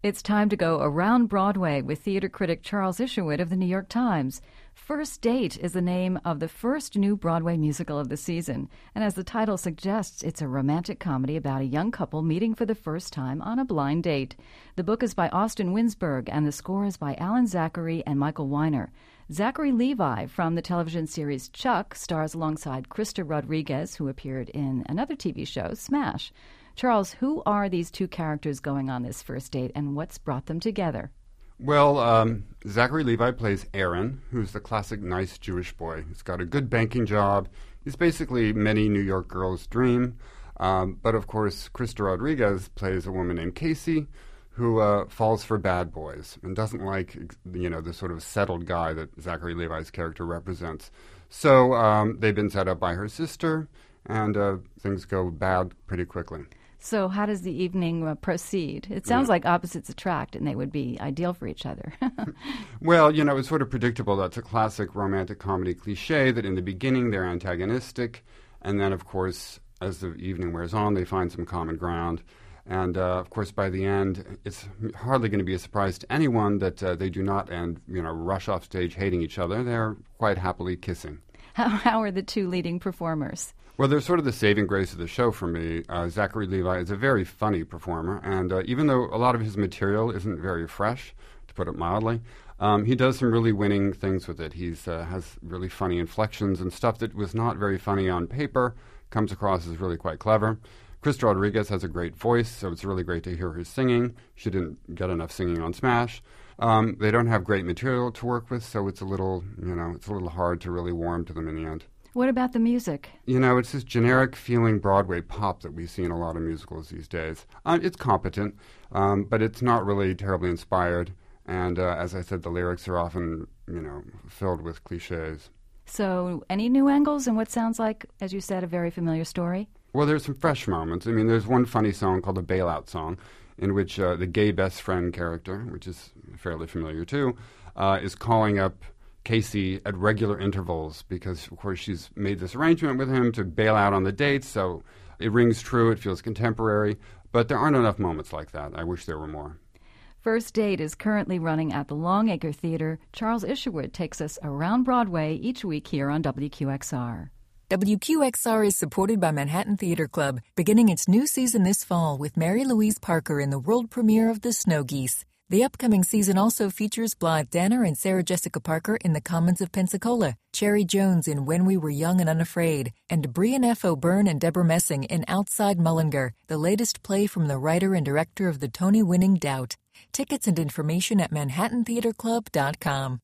It's time to go around Broadway with theater critic Charles Isherwood of the New York Times. First Date is the name of the first new Broadway musical of the season, and as the title suggests, it's a romantic comedy about a young couple meeting for the first time on a blind date. The book is by Austin Winsberg, and the score is by Alan Zachary and Michael Weiner. Zachary Levi from the television series Chuck stars alongside Krysta Rodriguez, who appeared in another TV show, Smash. Charles, who are these two characters going on this first date, and what's brought them together? Well, um, Zachary Levi plays Aaron, who's the classic nice Jewish boy. He's got a good banking job. He's basically many New York girls' dream. Um, but of course, Krysta Rodriguez plays a woman named Casey, who uh, falls for bad boys and doesn't like, you know, the sort of settled guy that Zachary Levi's character represents. So um, they've been set up by her sister, and uh, things go bad pretty quickly. So, how does the evening uh, proceed? It sounds yeah. like opposites attract, and they would be ideal for each other. well, you know, it's sort of predictable. That's a classic romantic comedy cliche that in the beginning they're antagonistic, and then, of course, as the evening wears on, they find some common ground. And uh, of course, by the end, it's hardly going to be a surprise to anyone that uh, they do not end, you know, rush off stage hating each other. They're quite happily kissing. How, how are the two leading performers? Well, they're sort of the saving grace of the show for me. Uh, Zachary Levi is a very funny performer, and uh, even though a lot of his material isn't very fresh, to put it mildly, um, he does some really winning things with it. He uh, has really funny inflections and stuff that was not very funny on paper comes across as really quite clever. Krysta Rodriguez has a great voice, so it's really great to hear her singing. She didn't get enough singing on Smash. Um, they don't have great material to work with, so it's a little, you know, it's a little hard to really warm to them in the end. What about the music? You know, it's this generic feeling Broadway pop that we see in a lot of musicals these days. Uh, it's competent, um, but it's not really terribly inspired. And uh, as I said, the lyrics are often, you know, filled with cliches. So, any new angles in what sounds like, as you said, a very familiar story? Well, there's some fresh moments. I mean, there's one funny song called the Bailout Song, in which uh, the gay best friend character, which is fairly familiar too, uh, is calling up Casey at regular intervals because, of course, she's made this arrangement with him to bail out on the dates. So it rings true. It feels contemporary. But there aren't enough moments like that. I wish there were more. First Date is currently running at the Longacre Theater. Charles Isherwood takes us around Broadway each week here on WQXR. WQXR is supported by Manhattan Theater Club, beginning its new season this fall with Mary Louise Parker in the world premiere of The Snow Geese. The upcoming season also features Blythe Danner and Sarah Jessica Parker in The Commons of Pensacola, Cherry Jones in When We Were Young and Unafraid, and Brian F. O'Byrne and Debra Messing in Outside Mullingar, the latest play from the writer and director of the Tony winning Doubt. Tickets and information at manhattantheaterclub.com.